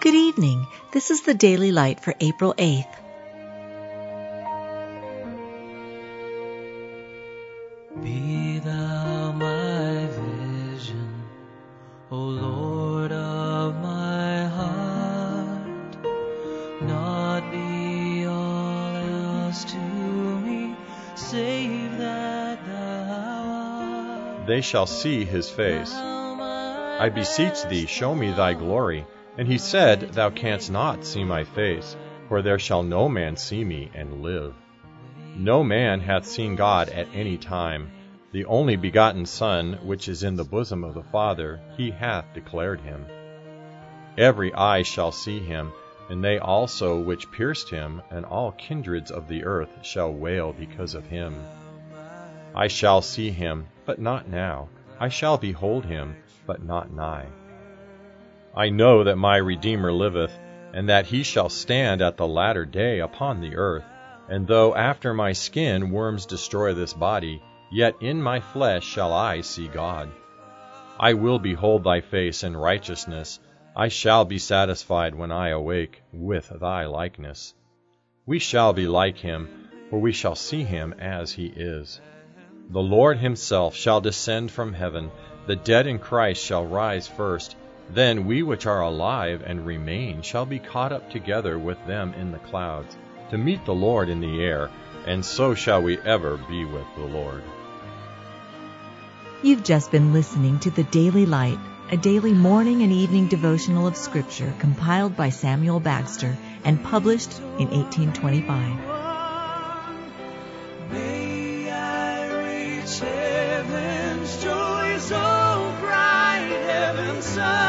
Good evening. This is the Daily Light for April 8th. Be thou my vision, O Lord of my heart. Not be all else to me, save that thou art. They shall see his face. I beseech thee, show me thy glory. And he said, Thou canst not see my face, for there shall no man see me and live. No man hath seen God at any time. The only begotten Son, which is in the bosom of the Father, he hath declared him. Every eye shall see him, and they also which pierced him, and all kindreds of the earth shall wail because of him. I shall see him, but not now. I shall behold him, but not nigh. I know that my Redeemer liveth, and that he shall stand at the latter day upon the earth. And though after my skin worms destroy this body, yet in my flesh shall I see God. I will behold thy face in righteousness. I shall be satisfied when I awake with thy likeness. We shall be like him, for we shall see him as he is. The Lord himself shall descend from heaven, the dead in Christ shall rise first. Then we which are alive and remain shall be caught up together with them in the clouds, to meet the Lord in the air, and so shall we ever be with the Lord. You've just been listening to the Daily Light, a daily morning and evening devotional of Scripture compiled by Samuel Bagster and published in 1825. May I reach heaven's joy so bright, heaven's sun.